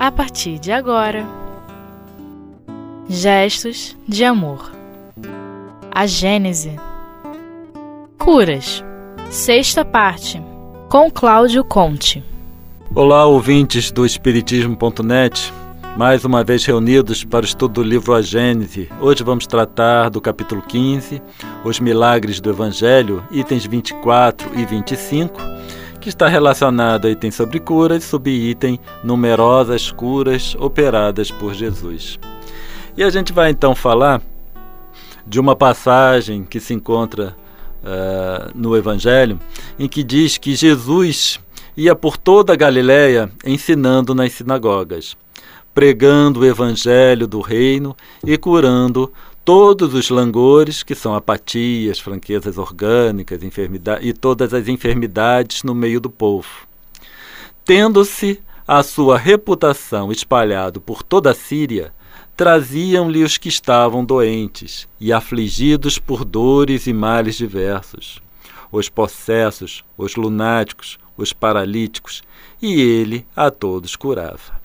a partir de agora. Gestos de amor. A Gênese. Curas. Sexta parte. Com Cláudio Conte. Olá, ouvintes do Espiritismo.net. Mais uma vez reunidos para o estudo do livro A Gênese. Hoje vamos tratar do capítulo 15, Os Milagres do Evangelho, itens 24 e 25, que está relacionado a item sobre curas, subitem numerosas curas operadas por Jesus. E a gente vai então falar de uma passagem que se encontra uh, no Evangelho, em que diz que Jesus ia por toda a Galiléia ensinando nas sinagogas pregando o evangelho do reino e curando todos os langores, que são apatias, franquezas orgânicas e todas as enfermidades no meio do povo. Tendo-se a sua reputação espalhado por toda a Síria, traziam-lhe os que estavam doentes e afligidos por dores e males diversos, os possessos, os lunáticos, os paralíticos, e ele a todos curava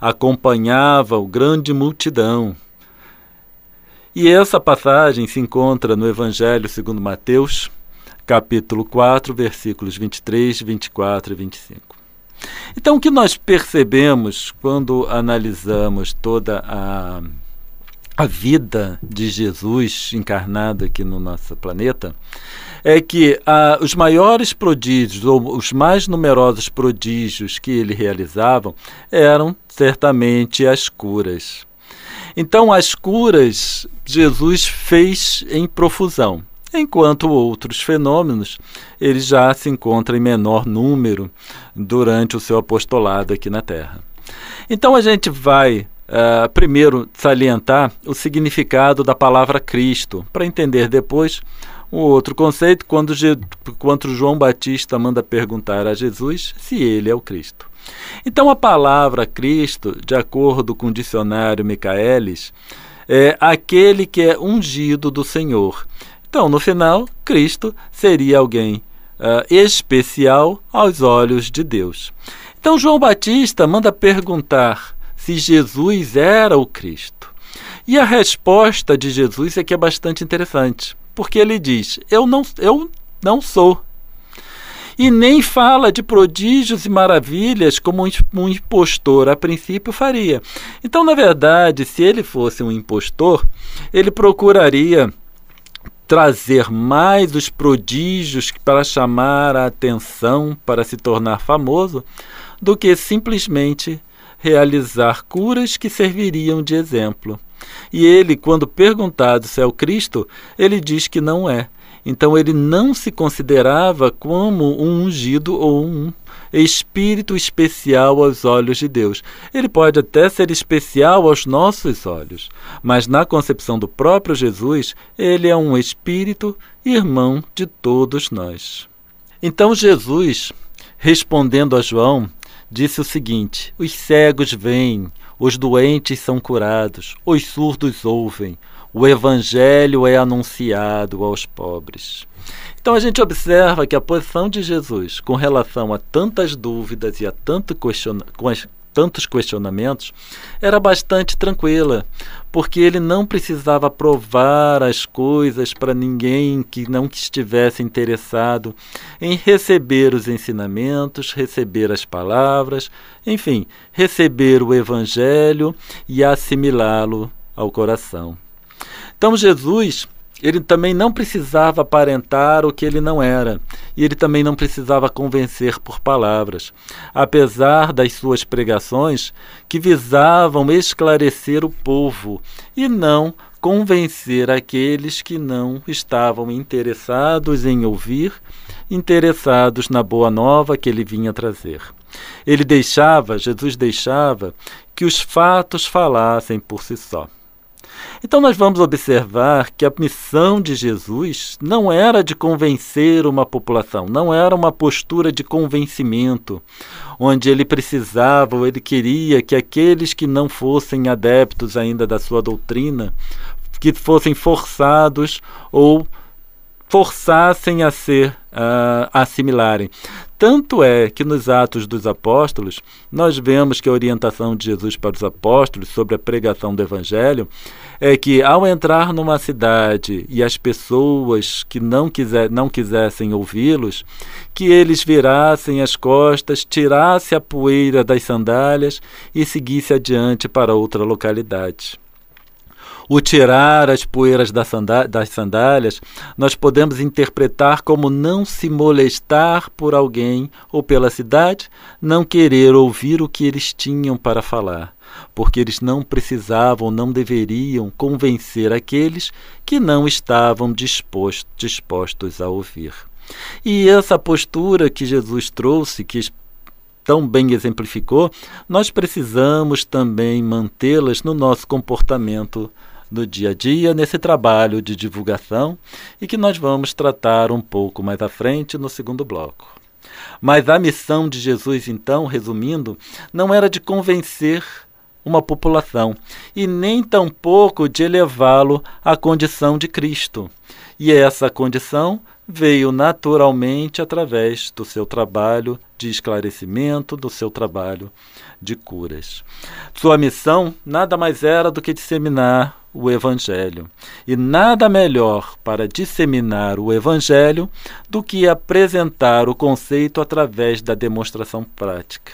acompanhava o grande multidão. E essa passagem se encontra no Evangelho segundo Mateus, capítulo 4, versículos 23, 24 e 25. Então, o que nós percebemos quando analisamos toda a, a vida de Jesus encarnado aqui no nosso planeta é que ah, os maiores prodígios, ou os mais numerosos prodígios que ele realizava, eram certamente as curas. Então, as curas Jesus fez em profusão, enquanto outros fenômenos ele já se encontra em menor número durante o seu apostolado aqui na Terra. Então, a gente vai Uh, primeiro salientar o significado da palavra Cristo, para entender depois um outro conceito, quando, quando João Batista manda perguntar a Jesus se ele é o Cristo. Então, a palavra Cristo, de acordo com o dicionário Micaelis, é aquele que é ungido do Senhor. Então, no final, Cristo seria alguém uh, especial aos olhos de Deus. Então, João Batista manda perguntar se Jesus era o Cristo. E a resposta de Jesus é que é bastante interessante porque ele diz: Eu não, eu não sou. E nem fala de prodígios e maravilhas como um impostor a princípio faria. Então, na verdade, se ele fosse um impostor, ele procuraria trazer mais os prodígios para chamar a atenção para se tornar famoso do que simplesmente realizar curas que serviriam de exemplo. E ele, quando perguntado se é o Cristo, ele diz que não é. Então ele não se considerava como um ungido ou um espírito especial aos olhos de Deus. Ele pode até ser especial aos nossos olhos, mas na concepção do próprio Jesus, ele é um espírito irmão de todos nós. Então Jesus, respondendo a João, disse o seguinte: Os cegos vêm, os doentes são curados, os surdos ouvem, o evangelho é anunciado aos pobres. Então a gente observa que a posição de Jesus com relação a tantas dúvidas e a tanto tantos questionamentos era bastante tranquila, porque ele não precisava provar as coisas para ninguém que não estivesse interessado em receber os ensinamentos, receber as palavras, enfim, receber o evangelho e assimilá-lo ao coração. Então Jesus ele também não precisava aparentar o que ele não era, e ele também não precisava convencer por palavras, apesar das suas pregações que visavam esclarecer o povo e não convencer aqueles que não estavam interessados em ouvir, interessados na boa nova que ele vinha trazer. Ele deixava, Jesus deixava, que os fatos falassem por si só. Então, nós vamos observar que a missão de Jesus não era de convencer uma população, não era uma postura de convencimento, onde ele precisava ou ele queria que aqueles que não fossem adeptos ainda da sua doutrina, que fossem forçados ou forçassem a ser uh, assimilarem. Tanto é que nos Atos dos Apóstolos, nós vemos que a orientação de Jesus para os apóstolos sobre a pregação do Evangelho é que, ao entrar numa cidade e as pessoas que não, quiser, não quisessem ouvi-los, que eles virassem as costas, tirassem a poeira das sandálias e seguissem adiante para outra localidade o tirar as poeiras das sandálias, nós podemos interpretar como não se molestar por alguém ou pela cidade, não querer ouvir o que eles tinham para falar, porque eles não precisavam, não deveriam convencer aqueles que não estavam dispostos, dispostos a ouvir. E essa postura que Jesus trouxe, que tão bem exemplificou, nós precisamos também mantê-las no nosso comportamento no dia a dia nesse trabalho de divulgação e que nós vamos tratar um pouco mais à frente no segundo bloco. Mas a missão de Jesus, então, resumindo, não era de convencer uma população e nem tampouco de elevá-lo à condição de Cristo. E essa condição veio naturalmente através do seu trabalho de esclarecimento, do seu trabalho de curas. Sua missão nada mais era do que disseminar o Evangelho. E nada melhor para disseminar o Evangelho do que apresentar o conceito através da demonstração prática.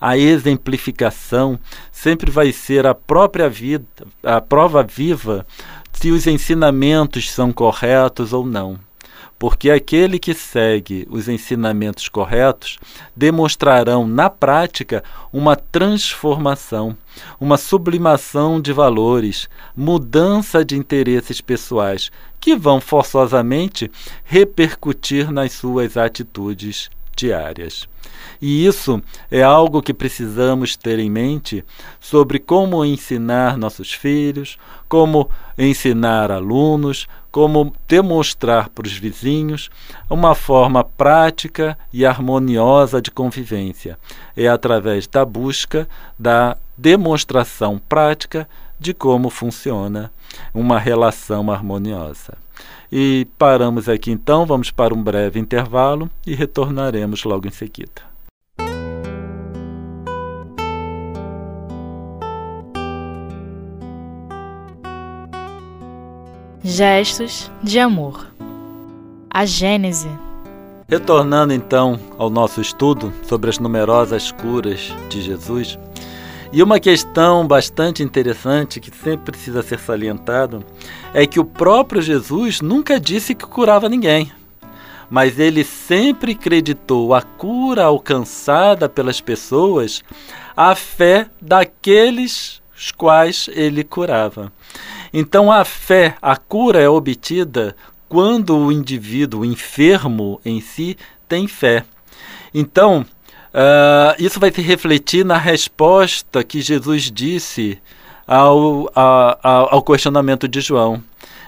A exemplificação sempre vai ser a própria vida, a prova viva se os ensinamentos são corretos ou não porque aquele que segue os ensinamentos corretos demonstrarão na prática uma transformação, uma sublimação de valores, mudança de interesses pessoais que vão forçosamente repercutir nas suas atitudes diárias. E isso é algo que precisamos ter em mente sobre como ensinar nossos filhos, como ensinar alunos, como demonstrar para os vizinhos uma forma prática e harmoniosa de convivência. É através da busca da demonstração prática de como funciona uma relação harmoniosa. E paramos aqui então, vamos para um breve intervalo e retornaremos logo em seguida. Gestos de amor. A Gênese. Retornando então ao nosso estudo sobre as numerosas curas de Jesus, e uma questão bastante interessante que sempre precisa ser salientado é que o próprio Jesus nunca disse que curava ninguém, mas ele sempre acreditou a cura alcançada pelas pessoas à fé daqueles os quais ele curava. Então a fé, a cura é obtida quando o indivíduo enfermo em si tem fé. Então, Uh, isso vai se refletir na resposta que Jesus disse ao, ao, ao questionamento de João,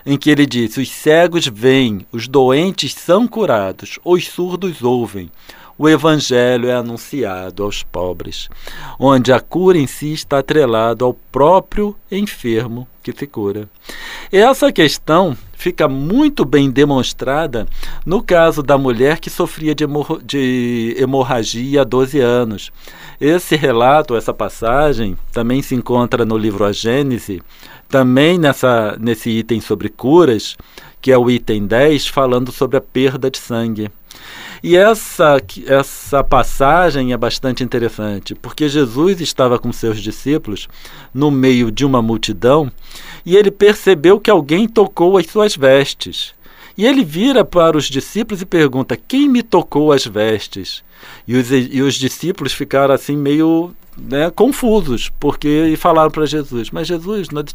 em que ele disse: Os cegos veem, os doentes são curados, os surdos ouvem. O Evangelho é anunciado aos pobres, onde a cura em si está atrelada ao próprio enfermo que se cura. E essa questão fica muito bem demonstrada no caso da mulher que sofria de, de hemorragia há 12 anos. Esse relato, essa passagem, também se encontra no livro A Gênese, também nessa, nesse item sobre curas, que é o item 10, falando sobre a perda de sangue. E essa, essa passagem é bastante interessante, porque Jesus estava com seus discípulos no meio de uma multidão e ele percebeu que alguém tocou as suas vestes. E ele vira para os discípulos e pergunta: Quem me tocou as vestes? E os, e os discípulos ficaram assim meio né, confusos, porque falaram para Jesus: Mas Jesus, nós,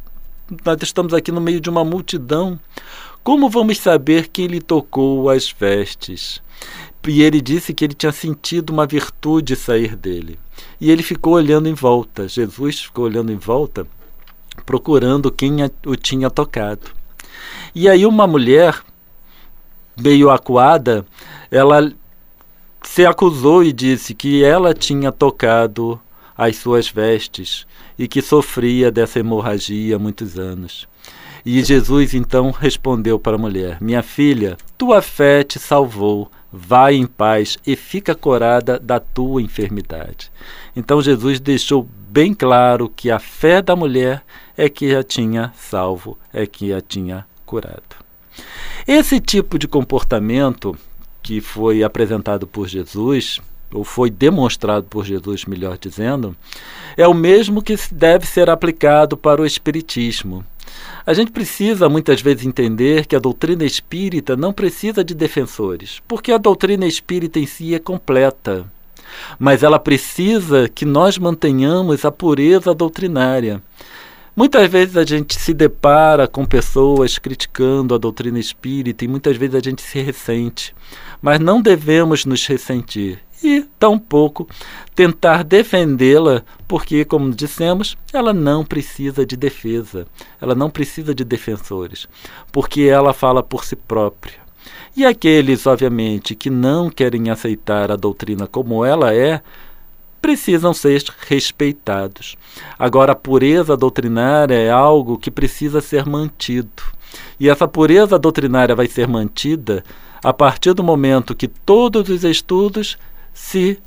nós estamos aqui no meio de uma multidão. Como vamos saber quem lhe tocou as vestes? E ele disse que ele tinha sentido uma virtude sair dele. E ele ficou olhando em volta. Jesus ficou olhando em volta, procurando quem o tinha tocado. E aí uma mulher, meio acuada, ela se acusou e disse que ela tinha tocado as suas vestes e que sofria dessa hemorragia há muitos anos. E Jesus então respondeu para a mulher: Minha filha, tua fé te salvou vai em paz e fica curada da tua enfermidade. Então Jesus deixou bem claro que a fé da mulher é que a tinha salvo, é que a tinha curado. Esse tipo de comportamento que foi apresentado por Jesus, ou foi demonstrado por Jesus, melhor dizendo, é o mesmo que deve ser aplicado para o Espiritismo. A gente precisa muitas vezes entender que a doutrina espírita não precisa de defensores, porque a doutrina espírita em si é completa. Mas ela precisa que nós mantenhamos a pureza doutrinária. Muitas vezes a gente se depara com pessoas criticando a doutrina espírita e muitas vezes a gente se ressente. Mas não devemos nos ressentir e, tampouco, tentar defendê-la, porque, como dissemos, ela não precisa de defesa, ela não precisa de defensores, porque ela fala por si própria. E aqueles, obviamente, que não querem aceitar a doutrina como ela é, precisam ser respeitados. Agora, a pureza doutrinária é algo que precisa ser mantido. E essa pureza doutrinária vai ser mantida a partir do momento que todos os estudos se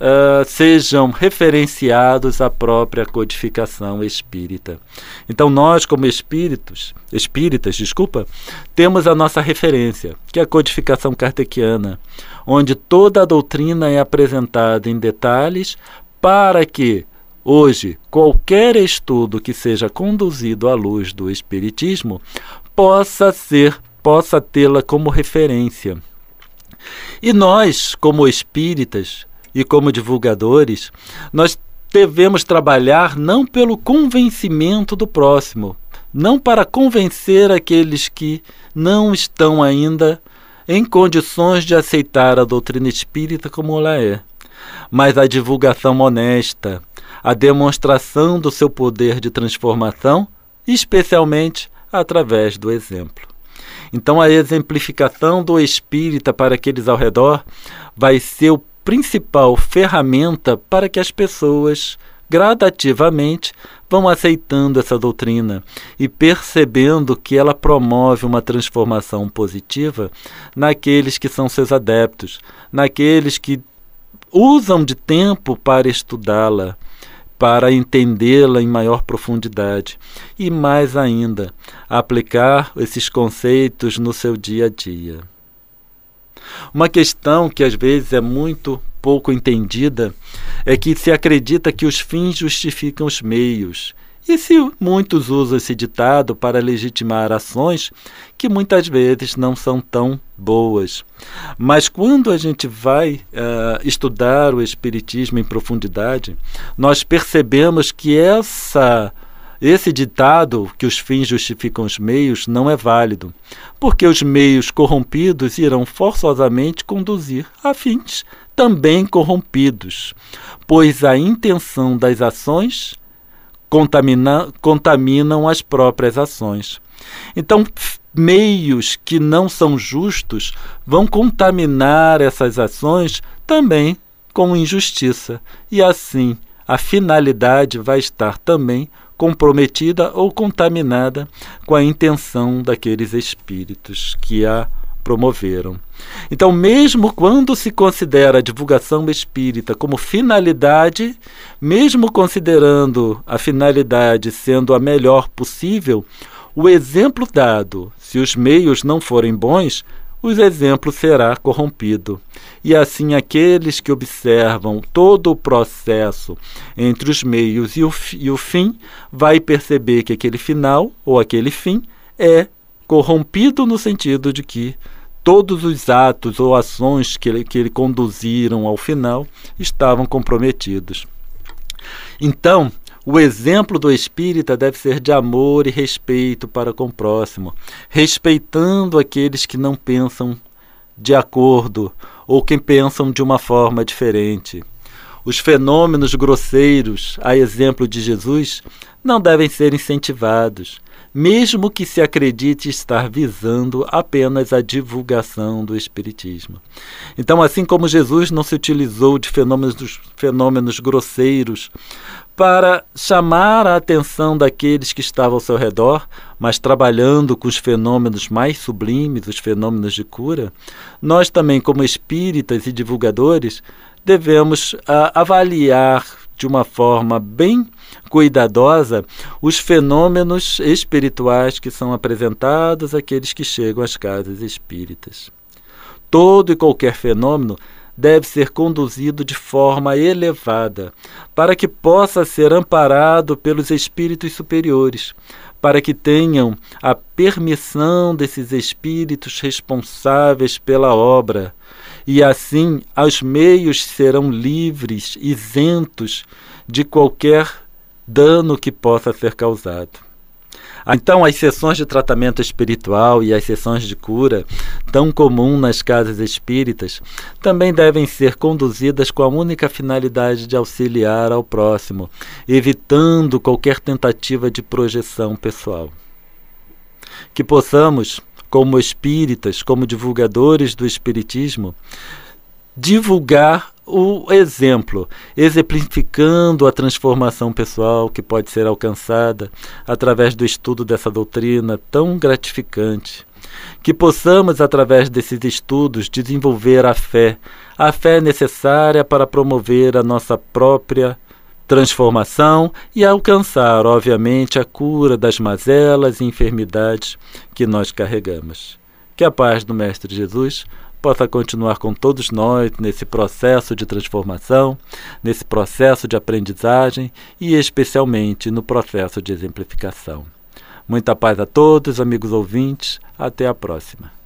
uh, sejam referenciados à própria codificação espírita. Então nós, como espíritos, espíritas, desculpa, temos a nossa referência, que é a codificação kardeciana, onde toda a doutrina é apresentada em detalhes para que Hoje, qualquer estudo que seja conduzido à luz do Espiritismo possa ser, possa tê-la como referência. E nós, como espíritas, e como divulgadores, nós devemos trabalhar não pelo convencimento do próximo, não para convencer aqueles que não estão ainda em condições de aceitar a doutrina espírita como ela é, mas a divulgação honesta, a demonstração do seu poder de transformação, especialmente através do exemplo. Então, a exemplificação do espírita para aqueles ao redor vai ser o principal ferramenta para que as pessoas gradativamente vão aceitando essa doutrina e percebendo que ela promove uma transformação positiva naqueles que são seus adeptos, naqueles que usam de tempo para estudá-la, para entendê-la em maior profundidade e mais ainda, aplicar esses conceitos no seu dia a dia. Uma questão que às vezes é muito pouco entendida é que se acredita que os fins justificam os meios. E se muitos usam esse ditado para legitimar ações que muitas vezes não são tão boas. Mas quando a gente vai uh, estudar o Espiritismo em profundidade, nós percebemos que essa esse ditado, que os fins justificam os meios, não é válido, porque os meios corrompidos irão forçosamente conduzir a fins também corrompidos, pois a intenção das ações contamina, contaminam as próprias ações. Então, meios que não são justos vão contaminar essas ações também com injustiça, e assim a finalidade vai estar também comprometida ou contaminada com a intenção daqueles espíritos que a promoveram. Então, mesmo quando se considera a divulgação espírita como finalidade, mesmo considerando a finalidade sendo a melhor possível, o exemplo dado, se os meios não forem bons, o exemplo será corrompido. E assim aqueles que observam todo o processo entre os meios e o, e o fim vai perceber que aquele final ou aquele fim é corrompido no sentido de que todos os atos ou ações que ele, que ele conduziram ao final estavam comprometidos. Então, o exemplo do espírita deve ser de amor e respeito para com o próximo, respeitando aqueles que não pensam de acordo ou que pensam de uma forma diferente. Os fenômenos grosseiros, a exemplo de Jesus, não devem ser incentivados, mesmo que se acredite estar visando apenas a divulgação do Espiritismo. Então, assim como Jesus não se utilizou de fenômenos, fenômenos grosseiros para chamar a atenção daqueles que estavam ao seu redor, mas trabalhando com os fenômenos mais sublimes, os fenômenos de cura, nós também, como espíritas e divulgadores, devemos ah, avaliar de uma forma bem cuidadosa os fenômenos espirituais que são apresentados àqueles que chegam às casas espíritas. Todo e qualquer fenômeno deve ser conduzido de forma elevada, para que possa ser amparado pelos espíritos superiores, para que tenham a permissão desses espíritos responsáveis pela obra, e assim os meios serão livres, isentos de qualquer dano que possa ser causado. Então, as sessões de tratamento espiritual e as sessões de cura, tão comum nas casas espíritas, também devem ser conduzidas com a única finalidade de auxiliar ao próximo, evitando qualquer tentativa de projeção pessoal. Que possamos, como espíritas, como divulgadores do Espiritismo, divulgar o exemplo, exemplificando a transformação pessoal que pode ser alcançada através do estudo dessa doutrina tão gratificante. Que possamos, através desses estudos, desenvolver a fé, a fé necessária para promover a nossa própria transformação e alcançar, obviamente, a cura das mazelas e enfermidades que nós carregamos. Que a paz do Mestre Jesus possa continuar com todos nós nesse processo de transformação, nesse processo de aprendizagem e especialmente no processo de exemplificação. Muita paz a todos, amigos ouvintes. Até a próxima.